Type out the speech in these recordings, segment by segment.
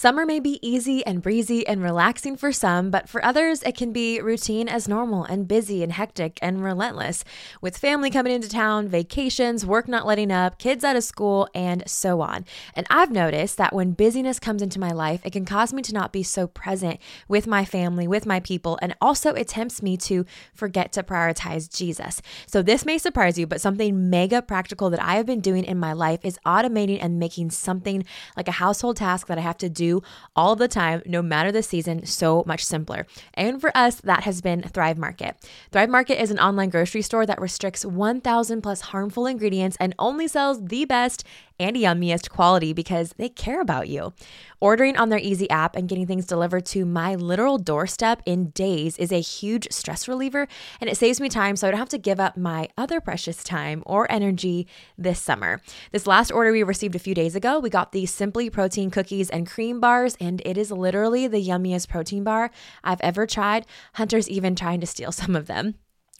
Summer may be easy and breezy and relaxing for some, but for others, it can be routine as normal and busy and hectic and relentless, with family coming into town, vacations, work not letting up, kids out of school, and so on. And I've noticed that when busyness comes into my life, it can cause me to not be so present with my family, with my people, and also it tempts me to forget to prioritize Jesus. So this may surprise you, but something mega practical that I have been doing in my life is automating and making something like a household task that I have to do all the time, no matter the season, so much simpler. And for us, that has been Thrive Market. Thrive Market is an online grocery store that restricts 1,000 plus harmful ingredients and only sells the best and yummiest quality because they care about you. Ordering on their easy app and getting things delivered to my literal doorstep in days is a huge stress reliever and it saves me time so I don't have to give up my other precious time or energy this summer. This last order we received a few days ago, we got the Simply Protein cookies and cream bars, and it is literally the yummiest protein bar I've ever tried. Hunter's even trying to steal some of them.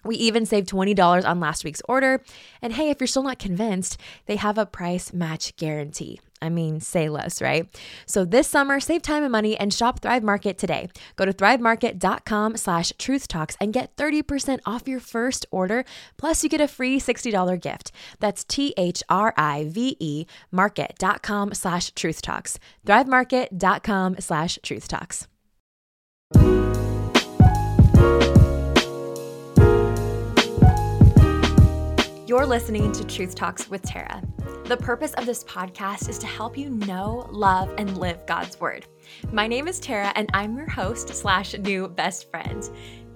We even saved $20 on last week's order. And hey, if you're still not convinced, they have a price match guarantee. I mean, say less, right? So this summer, save time and money and shop Thrive Market today. Go to thrivemarket.com slash truth talks and get 30% off your first order. Plus, you get a free $60 gift. That's T-H-R-I-V-E market.com slash truth talks. Thrivemarket.com slash truth You're listening to Truth Talks with Tara. The purpose of this podcast is to help you know, love, and live God's Word. My name is Tara, and I'm your host slash new best friend.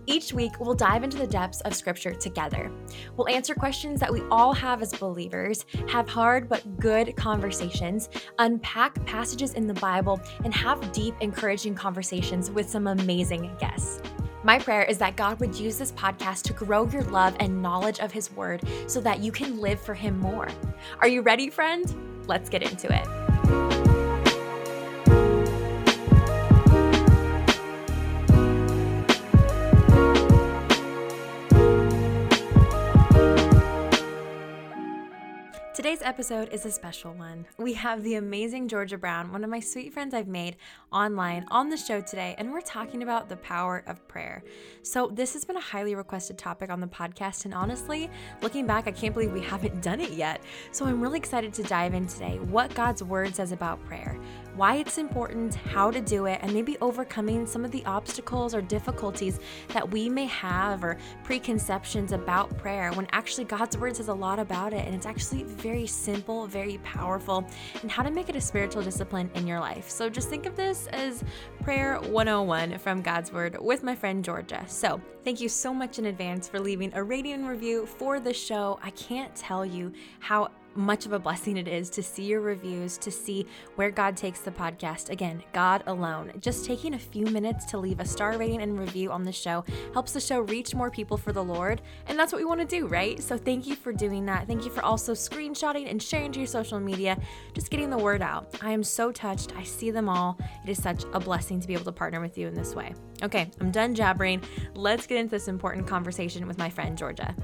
Each week, we'll dive into the depths of Scripture together. We'll answer questions that we all have as believers, have hard but good conversations, unpack passages in the Bible, and have deep, encouraging conversations with some amazing guests. My prayer is that God would use this podcast to grow your love and knowledge of His Word so that you can live for Him more. Are you ready, friend? Let's get into it. Today's episode is a special one. We have the amazing Georgia Brown, one of my sweet friends I've made online, on the show today, and we're talking about the power of prayer. So, this has been a highly requested topic on the podcast, and honestly, looking back, I can't believe we haven't done it yet. So, I'm really excited to dive in today what God's word says about prayer, why it's important, how to do it, and maybe overcoming some of the obstacles or difficulties that we may have or preconceptions about prayer when actually God's word says a lot about it, and it's actually very simple, very powerful, and how to make it a spiritual discipline in your life. So just think of this as prayer 101 from God's Word with my friend Georgia. So thank you so much in advance for leaving a rating and review for the show. I can't tell you how much of a blessing it is to see your reviews, to see where God takes the podcast. Again, God alone. Just taking a few minutes to leave a star rating and review on the show helps the show reach more people for the Lord. And that's what we want to do, right? So thank you for doing that. Thank you for also screenshotting and sharing to your social media, just getting the word out. I am so touched. I see them all. It is such a blessing to be able to partner with you in this way. Okay, I'm done jabbering. Let's get into this important conversation with my friend Georgia.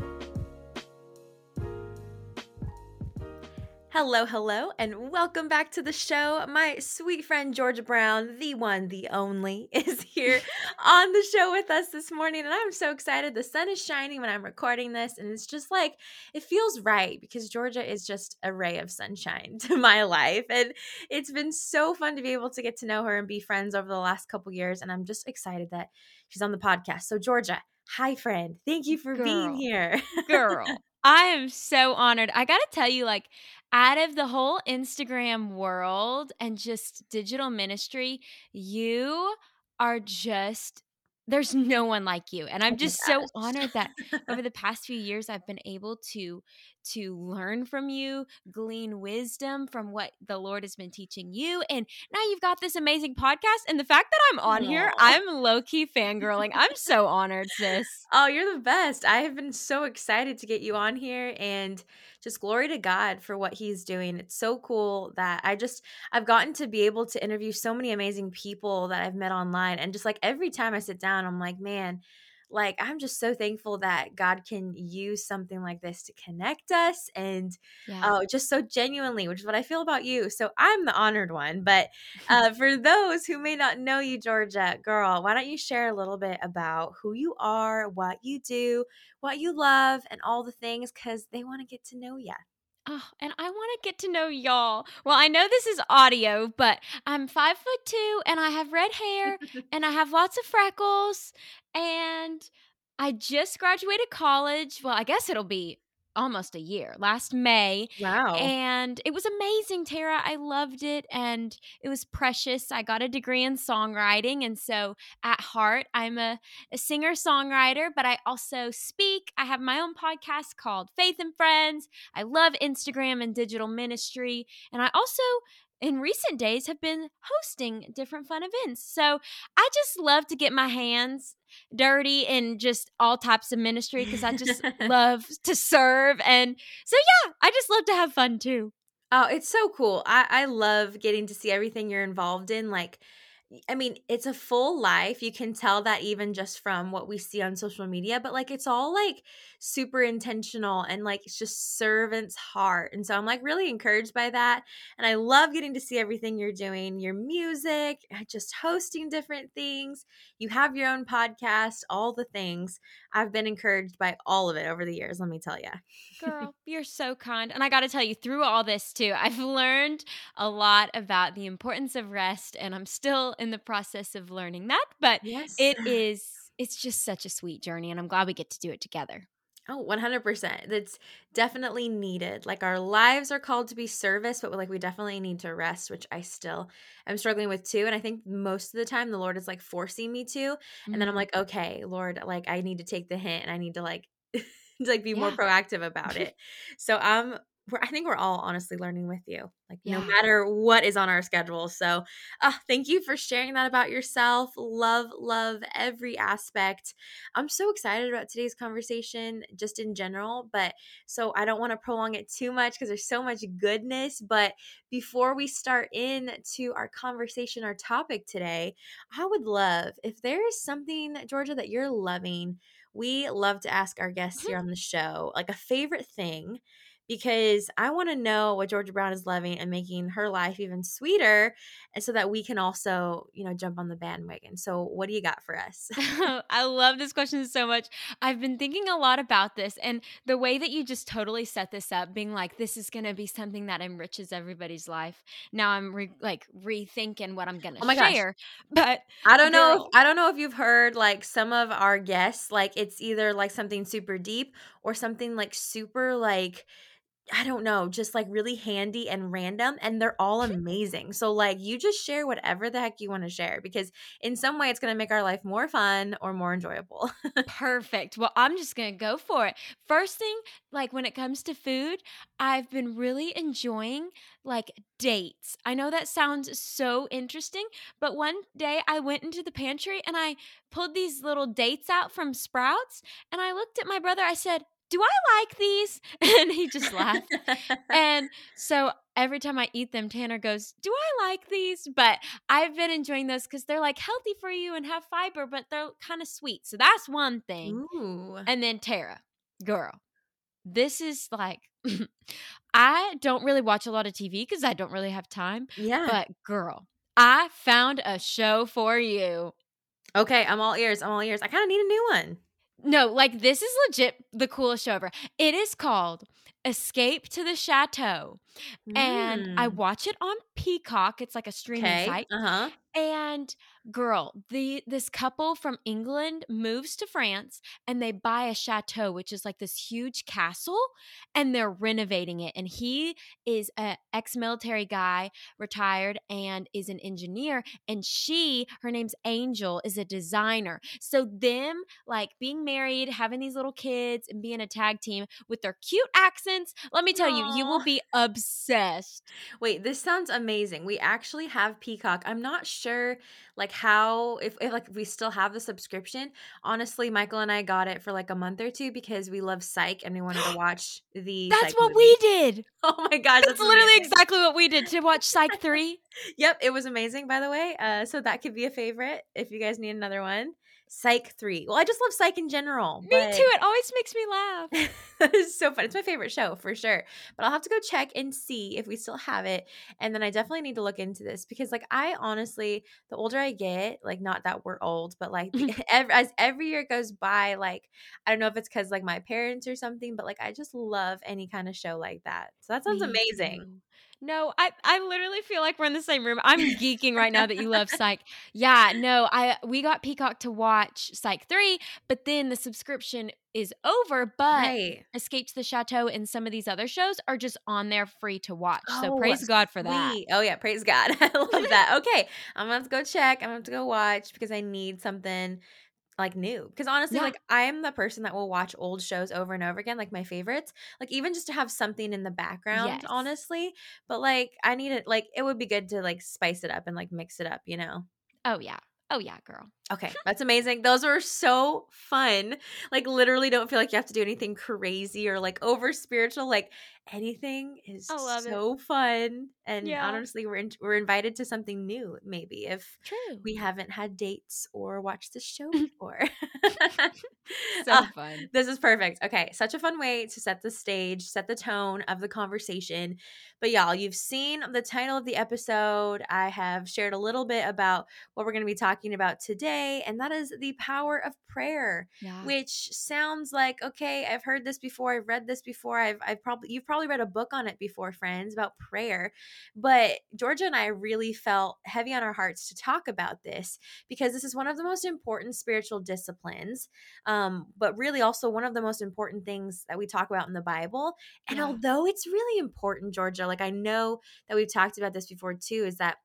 Hello, hello, and welcome back to the show. My sweet friend Georgia Brown, the one, the only, is here on the show with us this morning. And I'm so excited. The sun is shining when I'm recording this, and it's just like it feels right because Georgia is just a ray of sunshine to my life. And it's been so fun to be able to get to know her and be friends over the last couple years. And I'm just excited that she's on the podcast. So, Georgia, hi, friend. Thank you for girl, being here. girl. I am so honored. I got to tell you, like, out of the whole Instagram world and just digital ministry, you are just there's no one like you and i'm just so honored that over the past few years i've been able to to learn from you glean wisdom from what the lord has been teaching you and now you've got this amazing podcast and the fact that i'm on Aww. here i'm low-key fangirling i'm so honored sis oh you're the best i have been so excited to get you on here and just glory to God for what he's doing. It's so cool that I just I've gotten to be able to interview so many amazing people that I've met online and just like every time I sit down I'm like, man, like I'm just so thankful that God can use something like this to connect us and yeah. uh, just so genuinely, which is what I feel about you. So I'm the honored one. But uh, for those who may not know you, Georgia, girl, why don't you share a little bit about who you are, what you do, what you love, and all the things because they want to get to know you. Oh, and I want to get to know y'all. Well, I know this is audio, but I'm five foot two and I have red hair and I have lots of freckles and I just graduated college. Well, I guess it'll be almost a year last May. Wow. And it was amazing, Tara. I loved it and it was precious. I got a degree in songwriting. And so at heart, I'm a, a singer songwriter, but I also speak. I have my own podcast called Faith and Friends. I love Instagram and digital ministry. And I also in recent days have been hosting different fun events. So I just love to get my hands dirty and just all types of ministry because I just love to serve. And so, yeah, I just love to have fun too. Oh, it's so cool. I, I love getting to see everything you're involved in. Like, I mean, it's a full life. You can tell that even just from what we see on social media, but like it's all like super intentional and like it's just servant's heart. And so I'm like really encouraged by that. And I love getting to see everything you're doing your music, just hosting different things. You have your own podcast, all the things. I've been encouraged by all of it over the years, let me tell you. Girl, you're so kind. And I got to tell you, through all this too, I've learned a lot about the importance of rest, and I'm still in the process of learning that. But yes. it is, it's just such a sweet journey, and I'm glad we get to do it together. Oh, 100%. That's definitely needed. Like our lives are called to be service, but like we definitely need to rest, which I still am struggling with too. And I think most of the time the Lord is like forcing me to. Mm-hmm. And then I'm mm-hmm. like, okay, Lord, like I need to take the hint and I need to like like be yeah. more proactive about it. so I'm I think we're all honestly learning with you, like yeah. no matter what is on our schedule. So, uh, thank you for sharing that about yourself. Love, love every aspect. I'm so excited about today's conversation, just in general. But so I don't want to prolong it too much because there's so much goodness. But before we start into our conversation, our topic today, I would love if there is something, Georgia, that you're loving. We love to ask our guests here mm-hmm. on the show, like a favorite thing because I want to know what Georgia Brown is loving and making her life even sweeter, and so that we can also, you know, jump on the bandwagon. So, what do you got for us? I love this question so much. I've been thinking a lot about this, and the way that you just totally set this up, being like, this is going to be something that enriches everybody's life. Now I'm re- like rethinking what I'm going to oh share, gosh. but I don't girl- know. If, I don't know if you've heard like some of our guests, like it's either like something super deep or something like super like I don't know, just like really handy and random, and they're all amazing. So, like, you just share whatever the heck you want to share because in some way it's going to make our life more fun or more enjoyable. Perfect. Well, I'm just going to go for it. First thing, like, when it comes to food, I've been really enjoying like dates. I know that sounds so interesting, but one day I went into the pantry and I pulled these little dates out from Sprouts and I looked at my brother. I said, do I like these? And he just laughed. and so every time I eat them, Tanner goes, Do I like these? But I've been enjoying those because they're like healthy for you and have fiber, but they're kind of sweet. So that's one thing. Ooh. And then Tara, girl, this is like, I don't really watch a lot of TV because I don't really have time. Yeah. But girl, I found a show for you. Okay, I'm all ears. I'm all ears. I kind of need a new one. No, like this is legit the coolest show ever. It is called Escape to the Chateau. Mm. And I mm. watch it on Peacock. It's like a streaming okay. site. Uh-huh. And girl, the this couple from England moves to France and they buy a chateau, which is like this huge castle, and they're renovating it. And he is an ex-military guy, retired, and is an engineer. And she, her name's Angel, is a designer. So them like being married, having these little kids, and being a tag team with their cute accents. Let me tell Aww. you, you will be obsessed. Wait, this sounds amazing. We actually have Peacock. I'm not sure like how if, if like we still have the subscription. Honestly, Michael and I got it for like a month or two because we love Psych and we wanted to watch the That's what we did. Oh my gosh, that's, that's literally exactly what we did to watch Psych 3. yep, it was amazing by the way. Uh so that could be a favorite if you guys need another one. Psych 3. Well, I just love Psych in general. Me but- too. It always makes me laugh. it's so fun. It's my favorite show for sure. But I'll have to go check and see if we still have it. And then I definitely need to look into this because, like, I honestly, the older I get, like, not that we're old, but like, every, as every year goes by, like, I don't know if it's because like my parents or something, but like, I just love any kind of show like that. So that sounds Me amazing. too. No, I I literally feel like we're in the same room. I'm geeking right now that you love Psych. Yeah, no, I we got Peacock to watch Psych 3, but then the subscription is over, but Right. Escape to the Chateau and some of these other shows are just on there free to watch. so Oh, praise God for that. Sweet. Oh yeah, praise God. I love that. Okay, I'm gonna to go check. I'm gonna to go watch because I need something like new. Because honestly, Yeah. like I am the person that will watch old shows over and over again, like my favorites. Like even just to have something in the background, Yes. honestly. But like I need it. Like it would be good to like spice it up and like mix it up. You know. Oh yeah. Oh yeah, girl. Okay, that's amazing. Those were so fun. Like literally don't feel like you have to do anything crazy or like over spiritual. Like anything is love it. so fun. And Yeah. honestly, we're in, we're invited to something new maybe if True. we haven't had dates or watched the show before. so Ah, fun. this is perfect. Okay, such a fun way to set the stage, set the tone of the conversation. But y'all, you've seen the title of the episode. I have shared a little bit about what we're going to be talking about today, and that is the power of prayer, Yeah. which sounds like okay, I've heard this before, I've read this before. I've I've probably you've probably read a book on it before, friends, about prayer. But Georgia and I really felt heavy on our hearts to talk about this because this is one of the most important spiritual disciplines um, but really also one of the most important things that we talk about in the Bible. And Yeah. although it's really important, Georgia, like I know that we've talked about this before too, is that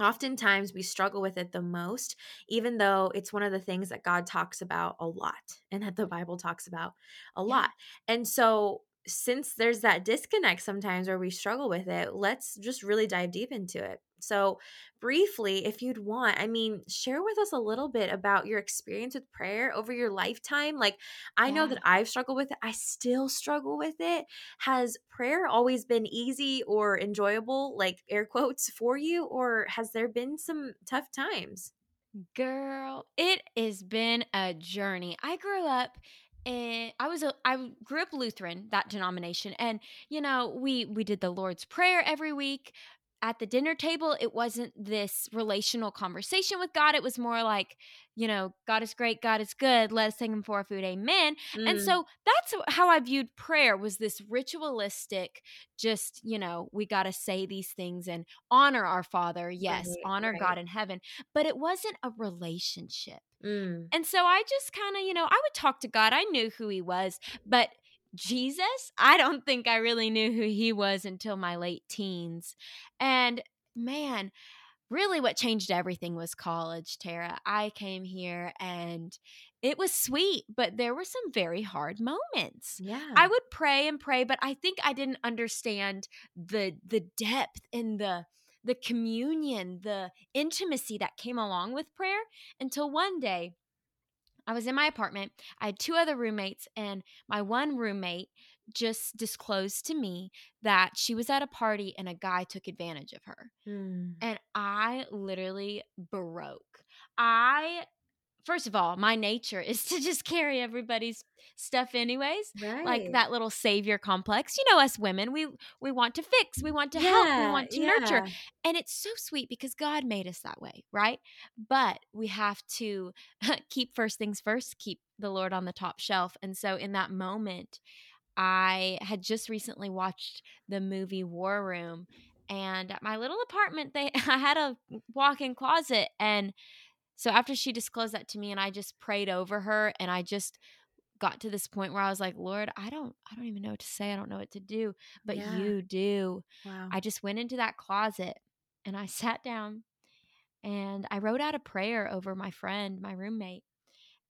oftentimes we struggle with it the most, even though it's one of the things that God talks about a lot and that the Bible talks about a lot. And so since there's that disconnect sometimes where we struggle with it, let's just really dive deep into it. So, briefly, if you'd want, I mean, share with us a little bit about your experience with prayer over your lifetime. Like, I know that I've struggled with it, I still struggle with it. Has prayer always been easy or enjoyable, like air quotes, for you, or has there been some tough times? Girl, it has been a journey. I grew up and I was a I grew up Lutheran, that denomination. And you know, we we did the Lord's Prayer every week. At the dinner table, it wasn't this relational conversation with God. It was more like, you know, God is great, God is good. Let us thank him for our food. Amen. And Mm, so that's how I viewed prayer was this ritualistic, just, you know, we got to say these things and honor our Father. Yes, Right, honor right. God in heaven. But it wasn't a relationship. Mm, And so I just kind of, you know, I would talk to God. I knew who he was, but Jesus, I don't think I really knew who he was until my late teens. And man, really what changed everything was college, Tara. I came here and it was sweet, but there were some very hard moments. yeah. I would pray and pray, but I think I didn't understand the the depth and the the communion, the intimacy that came along with prayer until one day I was in my apartment. I had two other roommates, and my one roommate just disclosed to me that she was at a party and a guy took advantage of her. Mm, And I literally broke. I, first of all, my nature is to just carry everybody's stuff, anyways. right. Like that little savior complex. You know, us women, we we want to fix, we want to help, we want to nurture. And it's so sweet because God made us that way, right? But we have to keep first things first, keep the Lord on the top shelf. And so in that moment, I had just recently watched the movie War Room and at my little apartment they I had a walk-in closet and so after she disclosed that to me and I just prayed over her and I just got to this point where I was like, "Lord, I don't I don't even know what to say. I don't know what to do, but Yeah. you do." Wow. I just went into that closet and I sat down and I wrote out a prayer over my friend, my roommate,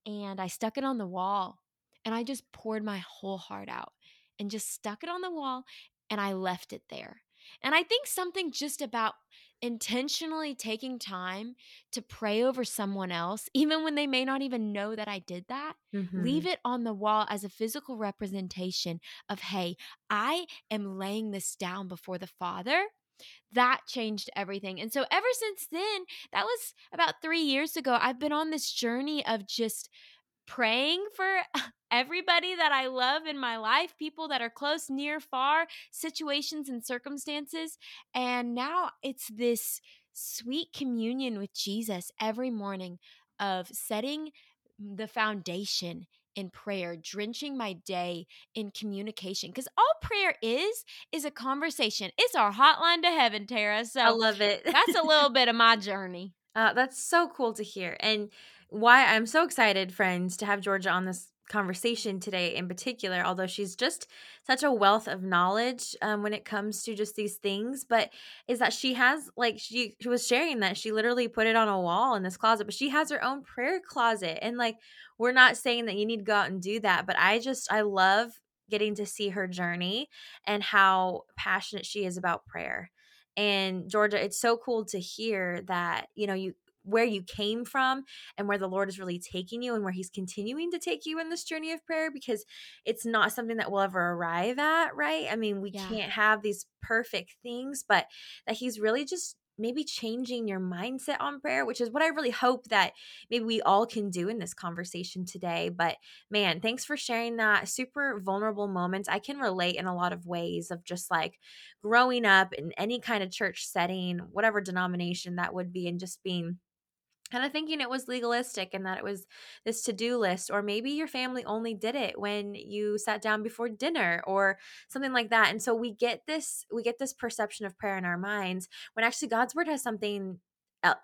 and I stuck it on the wall and I just poured my whole heart out and just stuck it on the wall and I left it there. And I think something just about intentionally taking time to pray over someone else, even when they may not even know that I did that, leave Mhm. it on the wall as a physical representation of, hey, I am laying this down before the Father that changed everything. And so ever since then, that was about 3 years ago, I've been on this journey of just praying for everybody that I love in my life, people that are close, near, far, situations and circumstances. And now it's this sweet communion with Jesus every morning of setting the foundation in prayer, drenching my day in communication. Because all prayer is, is a conversation. It's our hotline to heaven, Tara. So I love it. that's a little bit of my journey. Uh, that's so cool to hear. And why I'm so excited, friends, to have Georgia on this conversation today in particular, although she's just such a wealth of knowledge um, when it comes to just these things, but is that she has, like, she, she was sharing that she literally put it on a wall in this closet, but she has her own prayer closet. And, like, we're not saying that you need to go out and do that, but I just, I love getting to see her journey and how passionate she is about prayer. And Georgia, it's so cool to hear that, you know, you where you came from and where the Lord is really taking you and where He's continuing to take you in this journey of prayer because it's not something that we'll ever arrive at, right? I mean, we yeah. can't have these perfect things, but that He's really just maybe changing your mindset on prayer, which is what I really hope that maybe we all can do in this conversation today. But man, thanks for sharing that super vulnerable moment. I can relate in a lot of ways of just like growing up in any kind of church setting, whatever denomination that would be, and just being kind of thinking it was legalistic and that it was this to-do list or maybe your family only did it when you sat down before dinner or something like that. And so we get this we get this perception of prayer in our minds when actually god's word has something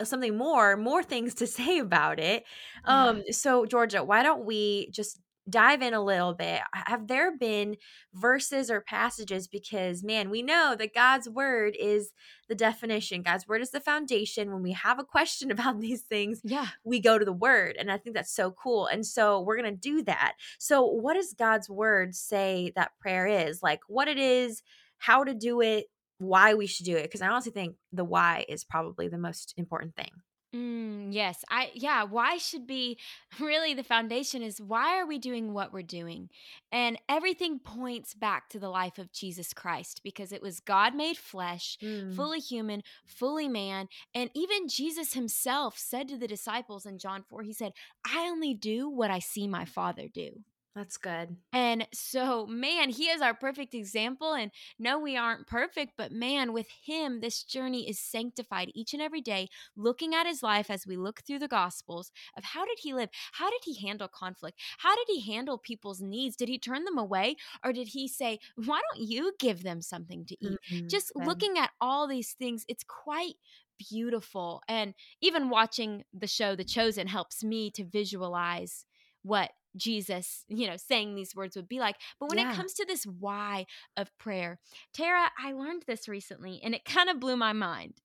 something more more things to say about it. Um so georgia why don't we just dive in a little bit. Have there been verses or passages? Because, man, we know that God's word is the definition, God's word is the foundation. When we have a question about these things, yeah, we go to the word. And I think that's so cool. And so we're going to do that. So, what does God's word say that prayer is? Like what it is, how to do it, why we should do it? Because I honestly think the why is probably the most important thing. Mm, yes. I yeah, why should be really the foundation is why are we doing what we're doing? And everything points back to the life of Jesus Christ because it was God made flesh, mm. fully human, fully man, and even Jesus himself said to the disciples in John 4, he said, "I only do what I see my Father do." That's good. And so, man, he is our perfect example. And no, we aren't perfect, but man, with him, this journey is sanctified each and every day, looking at his life as we look through the gospels of how did he live? How did he handle conflict? How did he handle people's needs? Did he turn them away? Or did he say, why don't you give them something to eat? Mm-hmm. Just looking at all these things, it's quite beautiful. And even watching the show The Chosen helps me to visualize what Jesus, you know, saying these words would be like. But when yeah. it comes to this why of prayer, Tara, I learned this recently and it kind of blew my mind.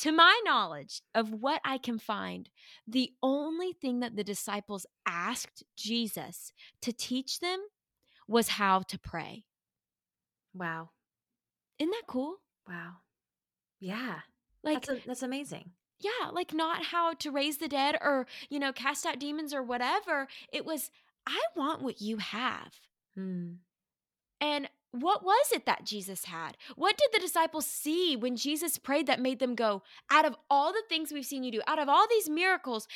To my knowledge of what I can find, the only thing that the disciples asked Jesus to teach them was how to pray. Wow. Isn't that cool? Wow. Yeah. Like that's, a, that's amazing yeah, like not how to raise the dead or, you know, cast out demons or whatever. It was, I want what you have. Hmm. And what was it that Jesus had? What did the disciples see when Jesus prayed that made them go, out of all the things we've seen you do, out of all these miracles,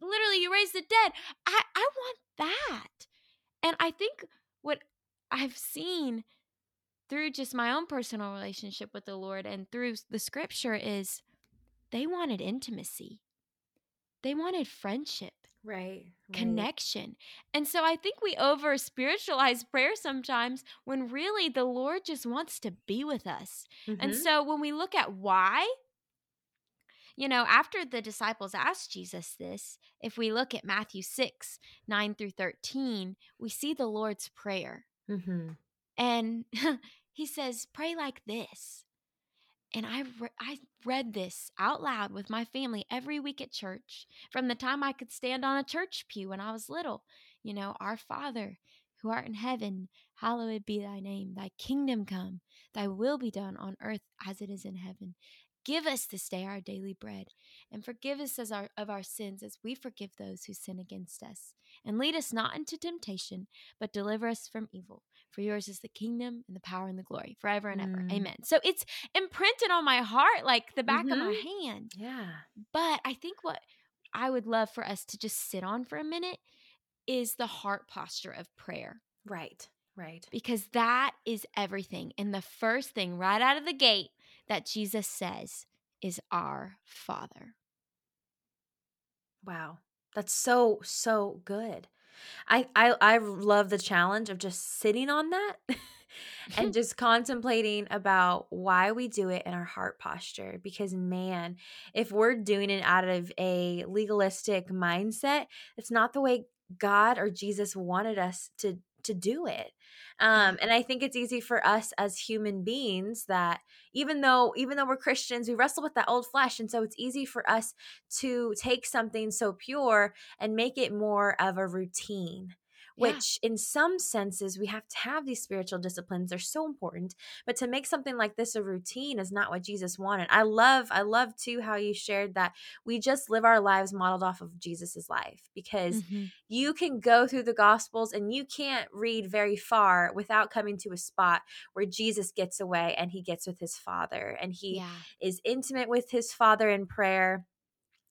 literally you raised the dead, I, I want that. And I think what I've seen through just my own personal relationship with the Lord and through the scripture is they wanted intimacy. They wanted friendship. Right, Connection. And so I think we over spiritualize prayer sometimes when really the Lord just wants to be with us. Mm-hmm. And so when we look at why, you know, after the disciples asked Jesus this, if we look at Matthew 6, 9 through 13, we see the Lord's Prayer. Mm-hmm. And he says, Pray like this and I, re- I read this out loud with my family every week at church from the time I could stand on a church pew when I was little. You know, Our Father, who art in heaven, hallowed be thy name. Thy kingdom come, thy will be done on earth as it is in heaven. Give us this day our daily bread, and forgive us as our, of our sins as we forgive those who sin against us. And lead us not into temptation, but deliver us from evil. For yours is the kingdom and the power and the glory forever and ever. Mm. Amen. So it's imprinted on my heart like the back of my Mm-hmm. hand. Yeah. But I think what I would love for us to just sit on for a minute is the heart posture of prayer Right. Right. because that is everything. And the first thing right out of the gate that Jesus says is our Father. Wow. That's so so good. I I I love the challenge of just sitting on that and just contemplating about why we do it in our heart posture because man, if we're doing it out of a legalistic mindset, it's not the way God or Jesus wanted us to to do it. Um, and I think it's easy for us as human beings that even though even though we're Christians, we wrestle with that old flesh, and so it's easy for us to take something so pure and make it more of a routine Yeah. which in some senses we have to have these spiritual disciplines they're so important but to make something like this a routine is not what jesus wanted i love i love too how you shared that we just live our lives modeled off of jesus's life because Mhm. you can go through the gospels and you can't read very far without coming to a spot where jesus gets away and he gets with his father and he Yeah. is intimate with his father in prayer.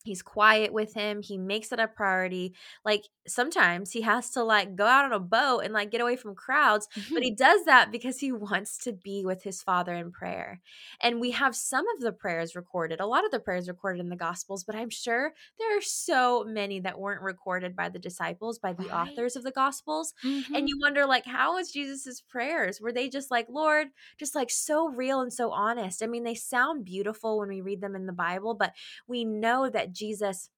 He's quiet with him. He makes it a priority. Like sometimes he has to like go out on a boat and like get away from crowds, but he does that because he wants to be with his father in prayer. And we have some of the prayers recorded, a lot of the prayers recorded in the gospels, but I'm sure there are so many that weren't recorded by the disciples, by the Right. authors of the gospels Mhm. and you wonder like how was jesus's prayers were they just like lord just like so real and so honest i mean they sound beautiful when we read them in the bible but we know that jesus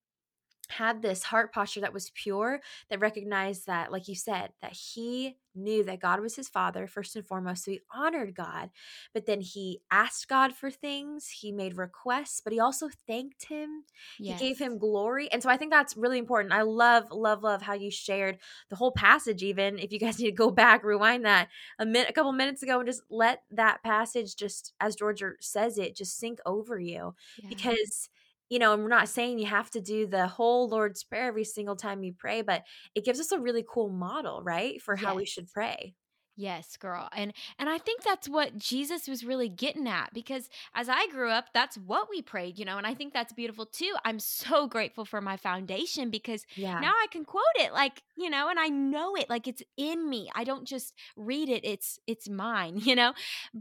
had this heart posture that was pure that recognized that like you said that he knew that god was his father first and foremost so he honored god but then he asked god for things he made requests but he also thanked him he gave him glory and so i think that's really important i love love love how you shared the whole passage even if you guys need to go back rewind that a minute a couple minutes ago and just let that passage just as georgia says it just sink over you Yeah. because you know, and we're not saying you have to do the whole Lord's Prayer every single time you pray, but it gives us a really cool model, right, for how we should pray. Yes, girl. And and I think that's what Jesus was really getting at because as I grew up, that's what we prayed, you know, and I think that's beautiful too. I'm so grateful for my foundation because Yeah. now I can quote it like, you know, and I know it like it's in me. I don't just read it, it's it's mine, you know.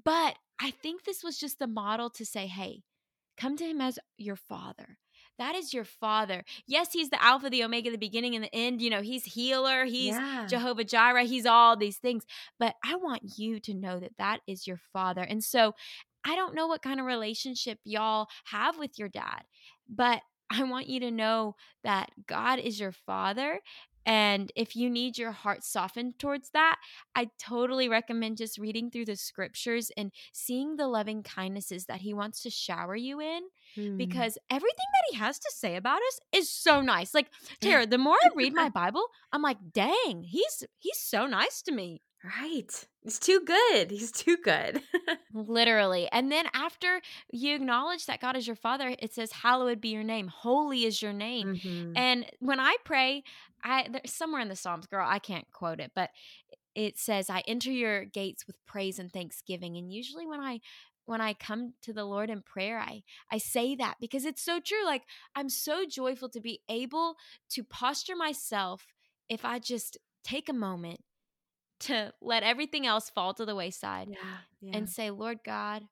But I think this was just the model to say, "Hey, come to him as your father." That is your father. Yes, he's the Alpha, the Omega, the beginning and the end. You know, he's healer, he's yeah. Jehovah Jireh, he's all these things. But I want you to know that that is your father. And so I don't know what kind of relationship y'all have with your dad, but I want you to know that God is your father. And if you need your heart softened towards that, I totally recommend just reading through the scriptures and seeing the loving kindnesses that he wants to shower you in Hmm. because everything that he has to say about us is so nice. Like Tara, the more I read my Bible, I'm like, dang, he's he's so nice to me. right. He's too good. He's too good. Literally. And then after you acknowledge that God is your father, it says, Hallowed be your name. Holy is your name. Mhm. And when I pray, I there's somewhere in the Psalms, girl, I can't quote it, but it says, I enter your gates with praise and thanksgiving. And usually when I when I come to the Lord in prayer, I I say that because it's so true. Like I'm so joyful to be able to posture myself if I just take a moment to let everything else fall to the wayside yeah. Yeah. and say, Lord God,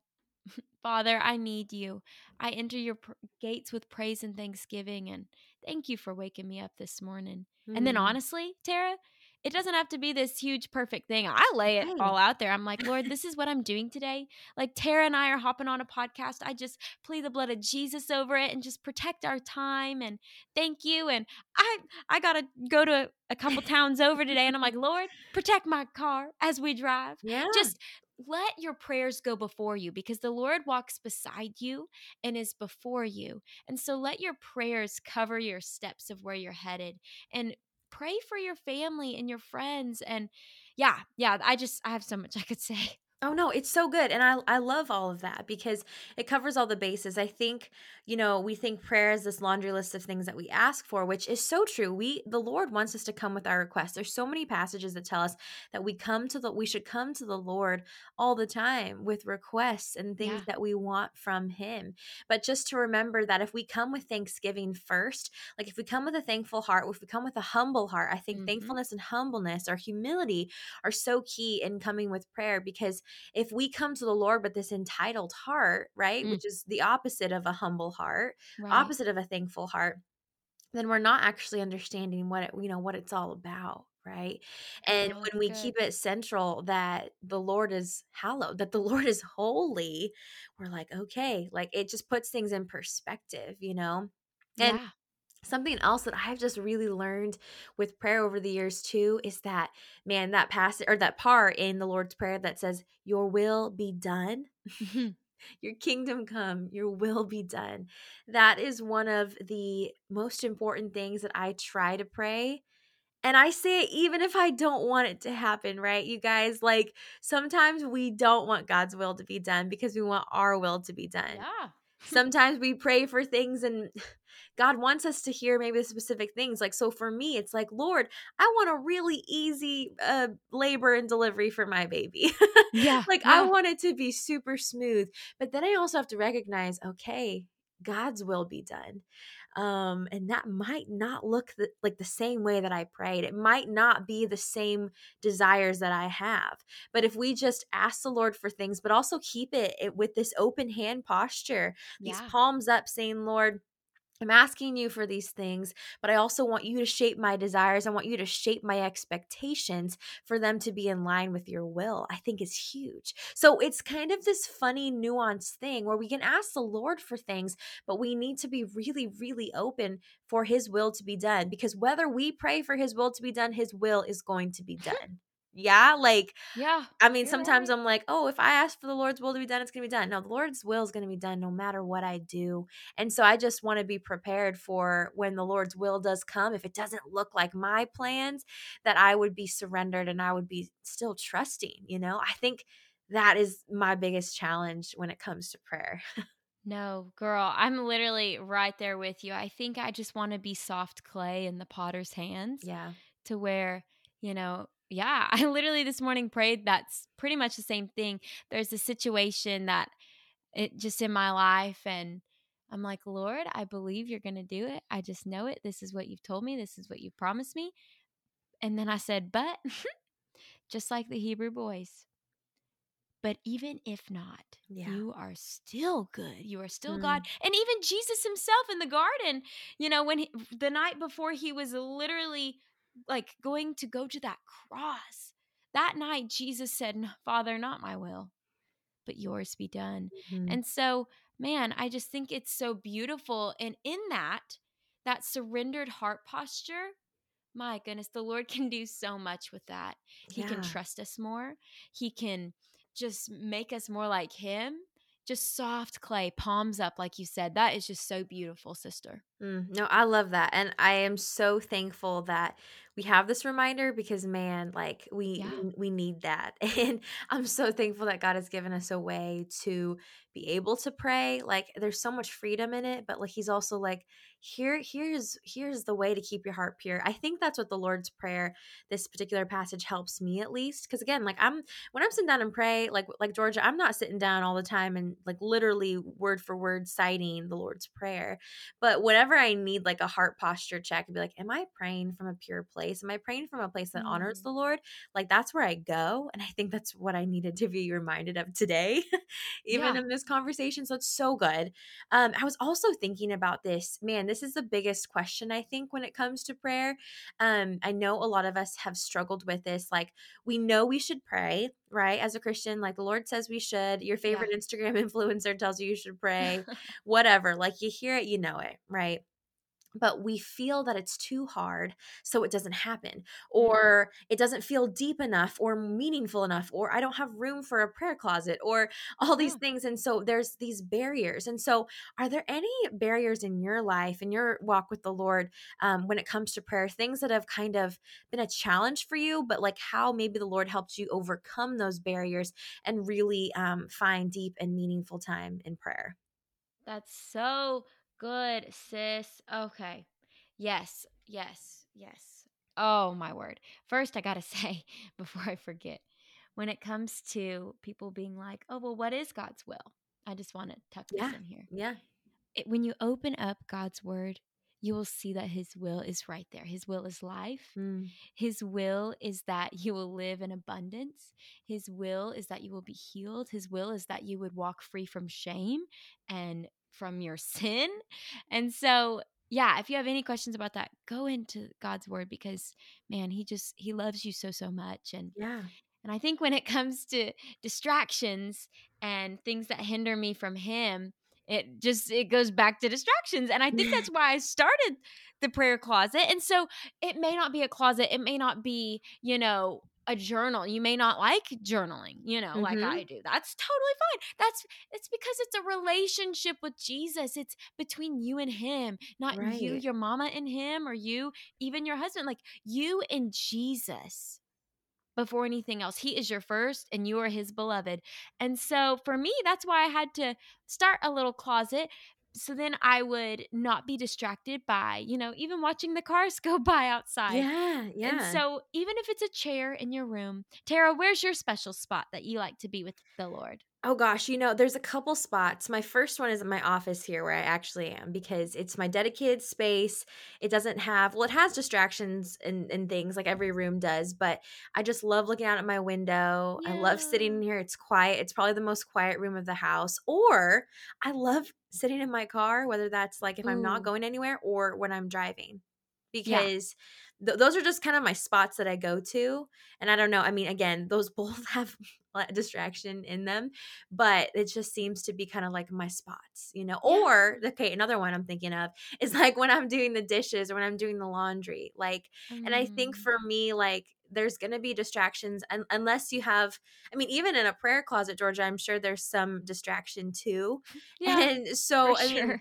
Father, I need you. I enter your pr- gates with praise and thanksgiving, and thank you for waking me up this morning. And then, Mm. honestly, Tara, it doesn't have to be this huge, perfect thing. I lay it all out there. I'm like, Lord, this is what I'm doing today. Like, Tara and I are hopping on a podcast. I just plead the blood of Jesus over it and just protect our time. And thank you. And I, I got to go to a couple towns over today. And I'm like, Lord, protect my car as we drive yeah. just let your prayers go before you because the Lord walks beside you and is before you. And so let your prayers cover your steps of where you're headed and pray for your family and your friends. And yeah, yeah, I just, I have so much I could say. Oh no, it's so good. And I I love all of that because it covers all the bases. I think, you know, we think prayer is this laundry list of things that we ask for, which is so true. We the Lord wants us to come with our requests. There's so many passages that tell us that we come to the we should come to the Lord all the time with requests and things Yeah. that we want from him. But just to remember that if we come with thanksgiving first, like if we come with a thankful heart, if we come with a humble heart, I think Mhm. thankfulness and humbleness or humility are so key in coming with prayer because if we come to the Lord with this entitled heart, right, Mm, which is the opposite of a humble heart, right. opposite of a thankful heart, then we're not actually understanding what it, you know, what it's all about, right? And Oh, when we good. keep it central that the Lord is hallowed, that the Lord is holy, we're like, okay, like it just puts things in perspective, you know? And Yeah. Something else that I've just really learned with prayer over the years too is that, man, that passage or that part in the Lord's Prayer that says, Your will be done, Mhm. your kingdom come, your will be done. That is one of the most important things that I try to pray. And I say it even if I don't want it to happen, right? You guys, like sometimes we don't want God's will to be done because we want our will to be done. Yeah. Sometimes we pray for things and God wants us to hear maybe the specific things. Like, so for me, it's like, Lord, I want a really easy uh, labor and delivery for my baby. Yeah. like, I want it to be super smooth. But then I also have to recognize, okay, God's will be done. Um, and that might not look the, like the same way that I prayed. It might not be the same desires that I have. But if we just ask the Lord for things, but also keep it, it with this open hand posture, these Yeah. palms up, saying, Lord, I'm asking you for these things, but I also want you to shape my desires. I want you to shape my expectations for them to be in line with your will. I think is huge. So it's kind of this funny nuanced thing where we can ask the Lord for things, but we need to be really, really open for his will to be done because whether we pray for his will to be done, his will is going to be done. Yeah, like Yeah. I mean, sometimes right. I'm like, "Oh, if I ask for the Lord's will to be done, it's gonna be done." No, the Lord's will is gonna be done no matter what I do. And so I just wanna be prepared for when the Lord's will does come, if it doesn't look like my plans, that I would be surrendered and I would be still trusting, you know? I think that is my biggest challenge when it comes to prayer. No, girl, I'm literally right there with you. I think I just want to be soft clay in the potter's hands Yeah. to where, you know, yeah, I literally this morning prayed that's pretty much the same thing. There's a situation that it just in my life and I'm like, "Lord, I believe you're going to do it. I just know it. This is what you've told me. This is what you've promised me." And then I said, "But just like the Hebrew boys, but even if not, Yeah. you are still good. You are still God. Mm. And even Jesus himself in the garden, you know, when he, the night before he was literally like going to go to that cross, that night Jesus said, Father, not my will, but yours be done. Mhm. And so, man, I just think it's so beautiful. And in that, that surrendered heart posture, my goodness, the Lord can do so much with that. He can trust us more. He can just make us more like Him. Just soft clay, palms up, like you said. That is just so beautiful, sister. Mm, no, I love that. And I am so thankful that we have this reminder because man, like we Yeah. we, we need that. And I'm so thankful that God has given us a way to be able to pray. Like there's so much freedom in it, but like he's also like here here's here's the way to keep your heart pure. I think that's what the Lord's prayer this particular passage helps me at least because again, like I'm when I'm sitting down and pray, like like Georgia, I'm not sitting down all the time and like literally word for word citing the Lord's prayer but whenever I need like a heart posture check and be like, am I praying from a pure place? Am I praying from a place that honors Mm. the Lord? Like that's where I go. And I think that's what I needed to be reminded of today, even Yeah. in this conversation. So it's so good. Um, I was also thinking about this. Man, this is the biggest question I think when it comes to prayer. Um, I know a lot of us have struggled with this. Like we know we should pray, right? As a Christian, like the Lord says we should. Your Yeah. favorite Instagram influencer tells you you should pray whatever. Like you hear it, you know it, right? But we feel that it's too hard so it doesn't happen Mm. or it doesn't feel deep enough or meaningful enough or i don't have room for a prayer closet or all these Yeah. things and so there's these barriers and so are there any barriers in your life in your walk with the lord um, when it comes to prayer things that have kind of been a challenge for you but like how maybe the lord helped you overcome those barriers and really um, find deep and meaningful time in prayer That's so good, sis. Okay. Yes, yes, yes. Oh, my word. First, I got to say, before I forget, when it comes to people being like, oh, well, what is God's will? I just want to tuck this in here. yeah It, when you open up God's word, you will see that his will is right there. His will is life. Mm, His will is that you will live in abundance. His will is that you will be healed. His will is that you would walk free from shame and from your sin. And so, yeah, if you have any questions about that, go into God's word because man, he just he loves you so so much and yeah and I think when it comes to distractions and things that hinder me from him, it just it goes back to distractions. And I think that's why I started the prayer closet. And so it may not be a closet, it may not be, you know, a journal. You may not like journaling, you know, like Mhm. I do. That's totally fine. That's it's because it's a relationship with Jesus. It's between you and him, not you, your mama and him, or you, even your husband. Like you and Jesus before anything else. He is your first and you are his beloved. And so for me, that's why I had to start a little closet. So then I would not be distracted by, you know, even watching the cars go by outside. Yeah, yeah. And so even if it's a chair in your room, Tara, where's your special spot that you like to be with the Lord? Oh gosh, you know, there's a couple spots. My first one is in my office here where I actually am because it's my dedicated space. It doesn't have, well, it has distractions and, and things like every room does, but I just love looking out at my window. I love sitting in here. It's quiet. It's probably the most quiet room of the house. Or I love sitting in my car, whether that's like if I'm not Ooh. going anywhere or when I'm driving, Yeah. because th- those are just kind of my spots that I go to. And I don't know. I mean, again, those both have a lot of distraction in them but it just seems to be kind of like my spots, you know. Yeah. Or okay, another one I'm thinking of is like when I'm doing the dishes or when I'm doing the laundry. Like, and I think Mm. for me, like there's gonna be distractions un- unless you have. I mean, even in a prayer closet, Georgia, I'm sure there's some distraction too. Yeah, And so, I mean.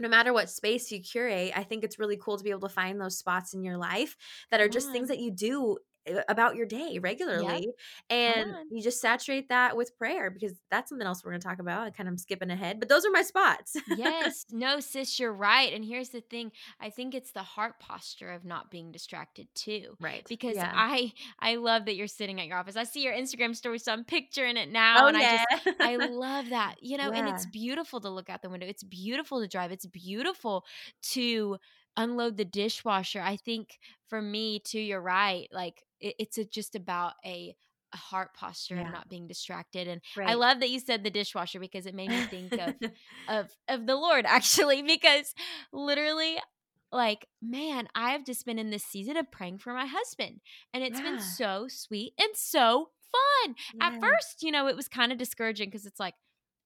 No matter what space you curate, I think it's really cool to be able to find those spots in your life that are just things mm. that you do about your day regularly Come and you just saturate that with prayer because that's something else we're going to talk about. I kind of skipping ahead, but those are my spots. Yes. No, sis, you're right. And here's the thing. I think it's the heart posture of not being distracted too. right. Because Yeah. I I love that you're sitting at your office. I see your Instagram story, so I'm picturing it now. Oh And I just I love that. You know, and it's beautiful to look out the window. It's beautiful to drive. It's beautiful to unload the dishwasher. I think for me too, you're right. Like it, it's a, just about a a heart posture of Yeah. not being distracted and i love that you said the dishwasher because it made me think of of of the Lord actually because literally like man I've just been in this season of praying for my husband and it's been so sweet and so fun. At first, you know, it was kind of discouraging because it's like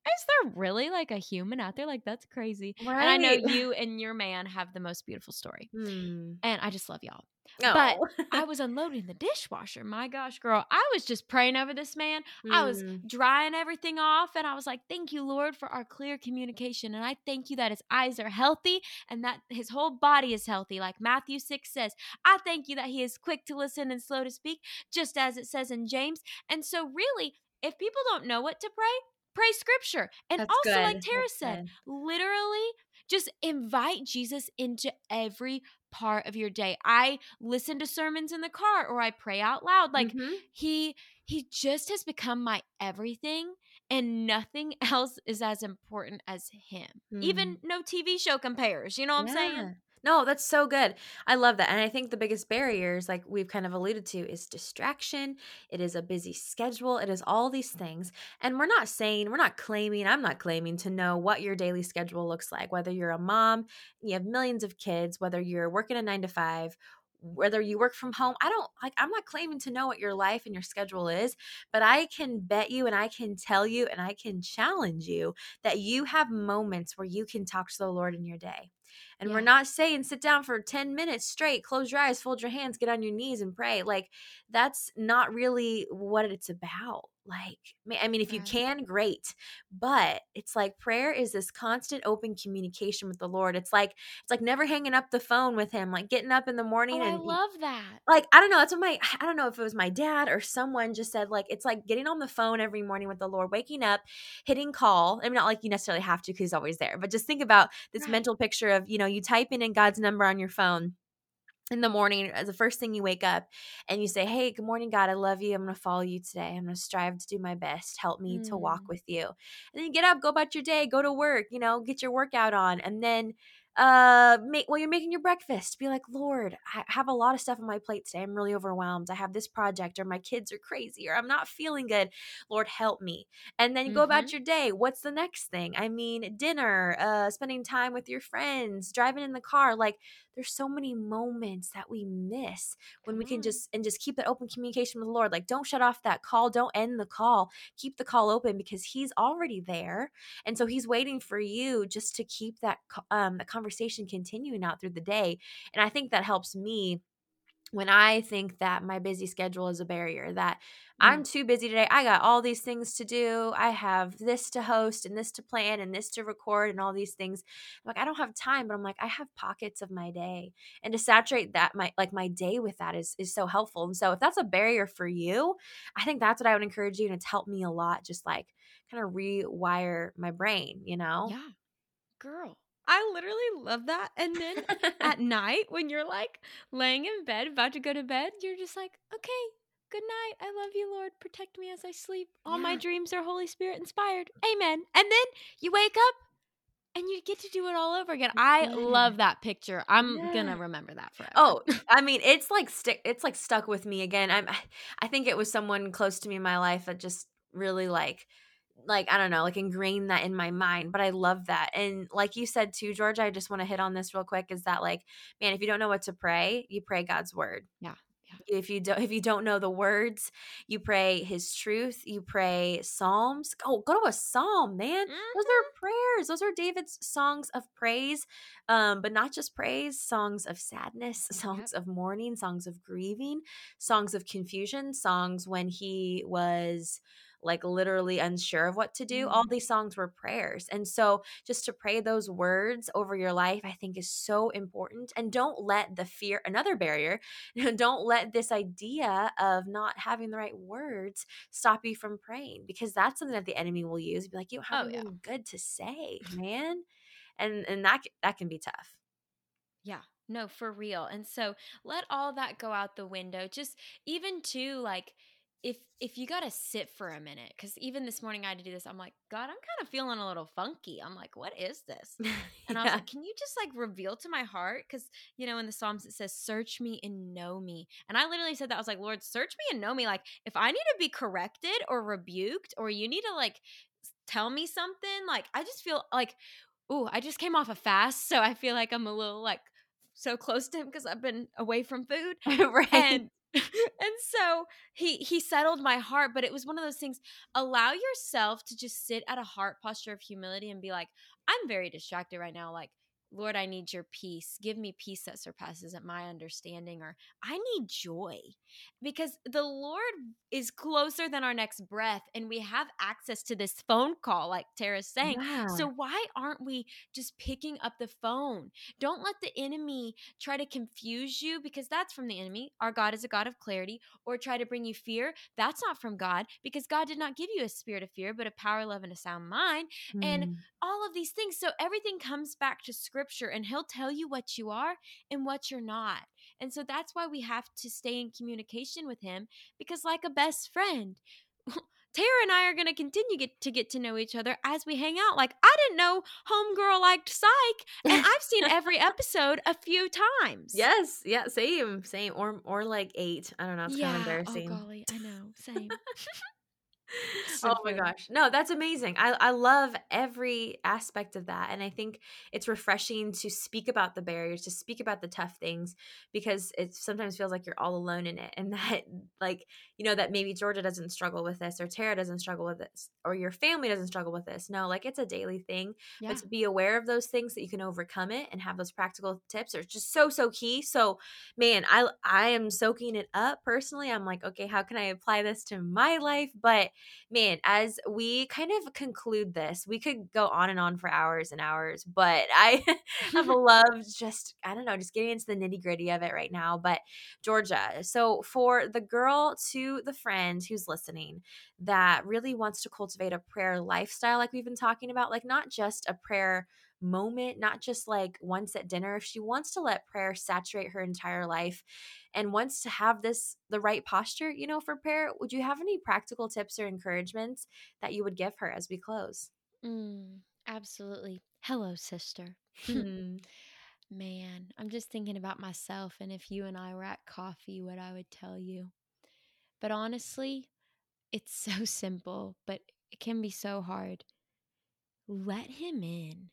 is there really like a human out there like that's crazy. And I know you and your man have the most beautiful story. Hmm. And I just love y'all. But Oh. I was unloading the dishwasher. My gosh, girl, I was just praying over this man. I was Hmm. drying everything off, and I was like, Thank you, Lord, for our clear communication. And I thank you that his eyes are healthy and that his whole body is healthy, like Matthew 6 says. I thank you that he is quick to listen and slow to speak, just as it says in James. And so, really, if people don't know what to pray, pray scripture. And That's also, like. Tara That's said, good. literally just invite Jesus into every part of your day. I listen to sermons in the car or I pray out loud. Like Mhm. he he just has become my everything and nothing else is as important as him. Even Mm. no TV show compares, you know what I'm saying? No, that's so good. I love that. And I think the biggest barriers, like we've kind of alluded to, is distraction. It is a busy schedule. It is all these things. And we're not saying, we're not claiming, I'm not claiming to know what your daily schedule looks like, whether you're a mom, you have millions of kids, whether you're working a nine to five, whether you work from home. I don't like, I'm not claiming to know what your life and your schedule is, but I can bet you and I can tell you and I can challenge you that you have moments where you can talk to the Lord in your day And Yeah. we're not saying sit down for 10 minutes straight, close your eyes, fold your hands, get on your knees and pray. Like that's not really what it's about. Like, I mean, if you can, great. But it's like prayer is this constant open communication with the Lord. It's like, it's like never hanging up the phone with him, like getting up in the morning Oh, I love that. like I don't know, That's what my I don't know if it was my dad or someone just said like it's like getting on the phone every morning with the Lord, waking up, hitting call. I mean, not like you necessarily have to because he's always there, but just think about this Right. mental picture of you know you typing in God's number on your phone in the morning as the first thing you wake up and you say, Hey, good morning, God. I love you. I'm going to follow you today. I'm going to strive to do my best. Help me to walk Mm. with you. And then you get up, go about your day, go to work, you know, get your workout on. And then, uh, make, while you're making your breakfast, be like, Lord, I have a lot of stuff on my plate today. I'm really overwhelmed. I have this project, or my kids are crazy, or I'm not feeling good. Lord, help me. And then you go about Mhm. your day. What's the next thing? I mean, dinner, uh, spending time with your friends, driving in the car. Like, there's so many moments that we miss when we can on. just and just keep that open communication with the Lord. Like don't shut off that call, don't end the call. Keep the call open because he's already there. And so he's waiting for you just to keep that um the conversation continuing out through the day. And I think that helps me when I think that my busy schedule is a barrier, that I'm mm. too busy today. I got all these things to do. I have this to host and this to plan and this to record and all these things. I'm like, I don't have time, but I'm like, I have pockets of my day. And to saturate that my like my day with that is is so helpful. And so if that's a barrier for you, I think that's what I would encourage you and it's helped me a lot, just like kind of rewire my brain, you know? Yeah. Girl. I literally love that. And then at night when you're like laying in bed about to go to bed you're just like okay good night i love you lord protect me as i sleep all my dreams are holy spirit inspired amen and then you wake up and you get to do it all over again i Yeah. love that picture i'm Yeah. gonna remember that forever Oh, I mean, it's like stick. It's like stuck with me again. I'm. I think it was someone close to me in my life that just really like, like I don't know, like ingrained that in my mind. But I love that, and like you said too, George. I just want to hit on this real quick. Is that like, man, if you don't know what to pray, you pray God's word. Yeah, If you don't, if you don't know the words, you pray His truth. You pray Psalms. Oh, go to a psalm, man. Those are prayers. Those are David's songs of praise, um, but not just praise, songs of sadness, songs of mourning, songs of grieving, songs of confusion, songs when he was like literally unsure of what to do. All Mm. these songs were prayers. And so just to pray those words over your life, I think is so important. And don't let the fear, another barrier, don't let this idea of not having the right words stop you from praying because that's something that the enemy will use. Be like, you have Oh, yeah. good to say, man. And and that that can be tough. Yeah, no, for real. And so let all that go out the window. Just even to like if if you got to sit for a minute cuz even this morning I had to do this. I'm like, God, I'm kind of feeling a little funky. I'm like, what is this? And I was like, can you just like reveal to my heart cuz you know in the Psalms it says search me and know me. And I literally said that I was like, Lord, search me and know me like if I need to be corrected or rebuked or you need to like tell me something, like I just feel like ooh, I just came off a fast, so I feel like I'm a little like so close to him because I've been away from food. right. And and so he he settled my heart, but it was one of those things. Allow yourself to just sit at a heart posture of humility and be like, I'm very distracted right now. Like, Lord, I need your peace. Give me peace that surpasses my understanding, or I need joy. Because the Lord is closer than our next breath, and we have access to this phone call, like Tara's saying. yeah. So why aren't we just picking up the phone? Don't let the enemy try to confuse you because that's from the enemy. Our God is a God of clarity, or try to bring you fear. That's not from God because God did not give you a spirit of fear, but a power, love, and a sound mind. And Mm. all of these things. So everything comes back to scripture, and He'll tell you what you are and what you're not. And so that's why we have to stay in communication with Him because, like a best friend, Tara and I are going to continue get, to get to know each other as we hang out. Like, I didn't know Homegirl liked Psych, and I've seen every episode a few times. yes. Yeah. Same. Same. Or or like eight. I don't know. It's yeah. kind of embarrassing. Oh, golly. I know. Same. oh my gosh. No, that's amazing. I, I love every aspect of that. And I think it's refreshing to speak about the barriers, to speak about the tough things, because it sometimes feels like you're all alone in it. And that, like, you know, that maybe Georgia doesn't struggle with this, or Tara doesn't struggle with this, or your family doesn't struggle with this. No, like, it's a daily thing. Yeah. But to be aware of those things that you can overcome it and have those practical tips are just so, so key. So, man, I, I am soaking it up personally. I'm like, okay, how can I apply this to my life? But man, as we kind of conclude this, we could go on and on for hours and hours, but I have loved just, I don't know, just getting into the nitty gritty of it right now. But Georgia, so for the girl to the friend who's listening that really wants to cultivate a prayer lifestyle, like we've been talking about, like not just a prayer moment, not just like once at dinner. If she wants to let prayer saturate her entire life and wants to have this the right posture, you know, for prayer, would you have any practical tips or encouragements that you would give her as we close? Mm, absolutely. Hello, sister. Hmm. Man, I'm just thinking about myself and if you and I were at coffee, what I would tell you. But honestly, it's so simple, but it can be so hard. Let him in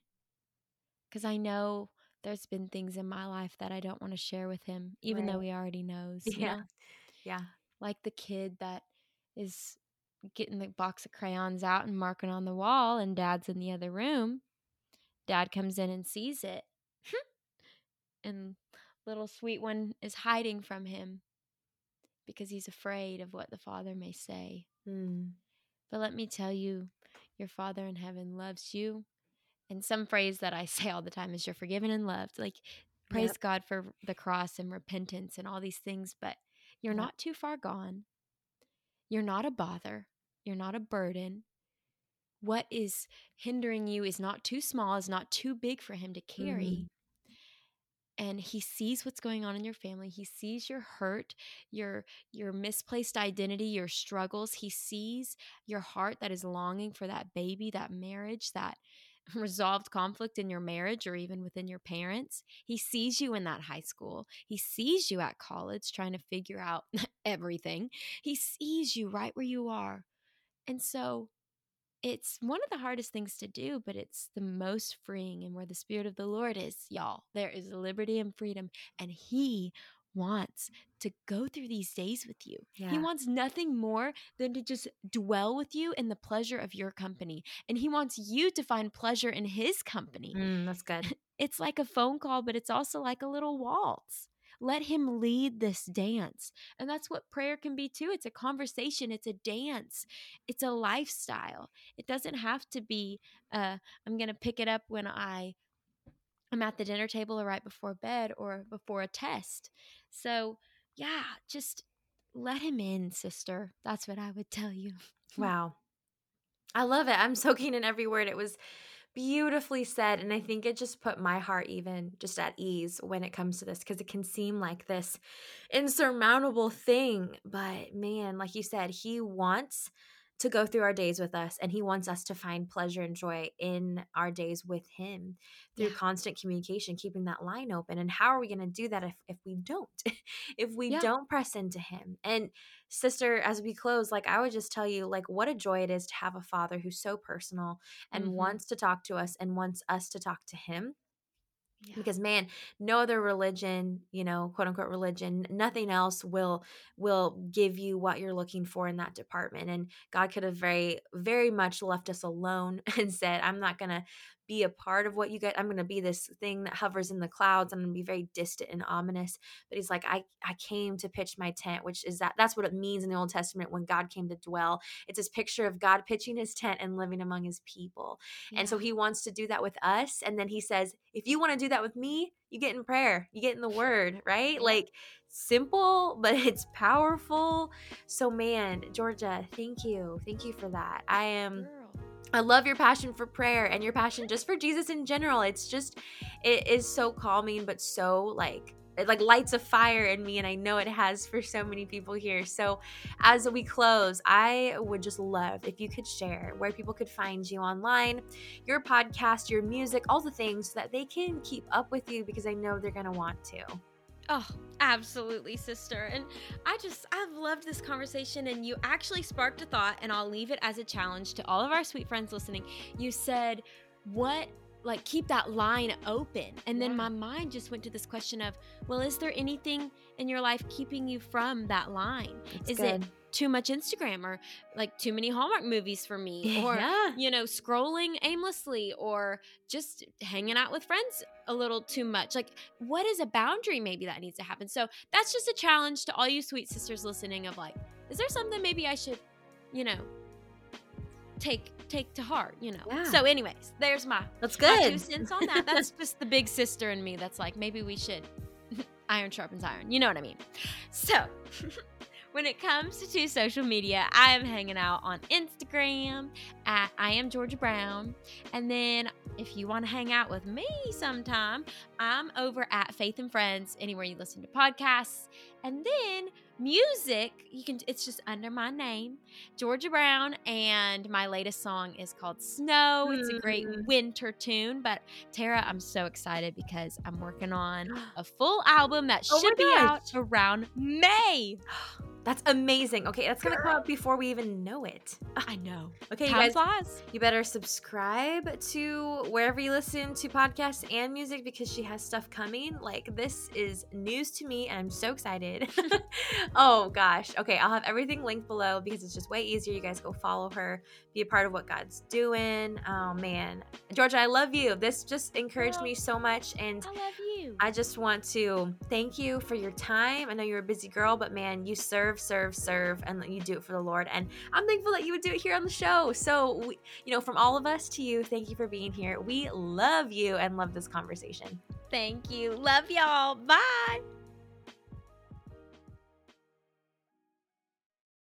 because I know there's been things in my life that I don't want to share with him, even right. though he already knows. Yeah. Know? Yeah. Like the kid that is getting the box of crayons out and marking on the wall, and dad's in the other room. Dad comes in and sees it. and little sweet one is hiding from him because he's afraid of what the father may say. Mm. But let me tell you, your father in heaven loves you and some phrase that I say all the time is you're forgiven and loved. Like praise yep. God for the cross and repentance and all these things, but you're yep. not too far gone. You're not a bother. You're not a burden. What is hindering you is not too small, is not too big for him to carry. Mm-hmm and he sees what's going on in your family he sees your hurt your your misplaced identity your struggles he sees your heart that is longing for that baby that marriage that resolved conflict in your marriage or even within your parents. He sees you in that high school. He sees you at college trying to figure out everything. He sees you right where you are. And so it's one of the hardest things to do, but it's the most freeing. And where the Spirit of the Lord is, y'all, there is liberty and freedom. And He wants to go through these days with you. Yeah. He wants nothing more than to just dwell with you in the pleasure of your company. And he wants you to find pleasure in his company. Mm, that's good. It's like a phone call, but it's also like a little waltz. Let him lead this dance. And that's what prayer can be too. It's a conversation, it's a dance, it's a lifestyle. It doesn't have to be, uh, I'm going to pick it up when I I'm at the dinner table or right before bed or before a test. So, yeah, just let him in, sister. That's what I would tell you. wow. I love it. I'm soaking in every word. It was beautifully said. And I think it just put my heart even just at ease when it comes to this because it can seem like this insurmountable thing. But man, like you said, he wants to go through our days with us and he wants us to find pleasure and joy in our days with him through yeah. constant communication keeping that line open and how are we going to do that if, if we don't if we yeah. don't press into him and sister as we close like i would just tell you like what a joy it is to have a father who's so personal and mm-hmm. wants to talk to us and wants us to talk to him yeah. Because man, no other religion, you know, quote unquote religion, nothing else will will give you what you're looking for in that department. And God could have very, very much left us alone and said, I'm not gonna be a part of what you get. I'm going to be this thing that hovers in the clouds. I'm going to be very distant and ominous. But he's like, I, I came to pitch my tent, which is that that's what it means in the Old Testament when God came to dwell. It's this picture of God pitching his tent and living among his people. Yeah. And so he wants to do that with us. And then he says, if you want to do that with me, you get in prayer, you get in the word, right? Like simple, but it's powerful. So, man, Georgia, thank you. Thank you for that. I am. I love your passion for prayer and your passion just for Jesus in general. It's just, it is so calming, but so like, it like lights a fire in me, and I know it has for so many people here. So, as we close, I would just love if you could share where people could find you online, your podcast, your music, all the things so that they can keep up with you because I know they're going to want to. Oh, absolutely, sister. And I just, I've loved this conversation. And you actually sparked a thought, and I'll leave it as a challenge to all of our sweet friends listening. You said, What like keep that line open. And then Yeah. my mind just went to this question of, well, is there anything in your life keeping you from that line? It's is good. it too much Instagram or like too many Hallmark movies for me or yeah. you know, scrolling aimlessly or just hanging out with friends a little too much. Like, what is a boundary maybe that needs to happen? So that's just a challenge to all you sweet sisters listening of like, is there something maybe I should, you know, take take to heart, you know? Yeah. So, anyways, there's my That's my two cents on that. That's just the big sister in me that's like, maybe we should iron sharpens iron. You know what I mean? So, when it comes to social media, I am hanging out on Instagram at I am Georgia Brown. And then if you want to hang out with me sometime, I'm over at Faith and Friends, anywhere you listen to podcasts. And then music, you can it's just under my name, Georgia Brown, and my latest song is called Snow. It's a great Mm. winter tune. But Tara, I'm so excited because I'm working on a full album that Oh should be out around May. That's amazing. Okay, that's gonna come out before we even know it. I know. Okay, you guys, flies. you better subscribe to wherever you listen to podcasts and music because she has stuff coming. Like this is news to me, and I'm so excited. oh gosh. Okay, I'll have everything linked below because it's just way easier. You guys go follow her, be a part of what God's doing. Oh man, Georgia, I love you. This just encouraged me so much, and I love you. I just want to thank you for your time. I know you're a busy girl, but man, you serve, serve, serve, serve, and you do it for the Lord. And I'm thankful that you would do it here on the show. So, we, you know, from all of us to you, thank you for being here. We love you and love this conversation. Thank you. Love y'all. Bye.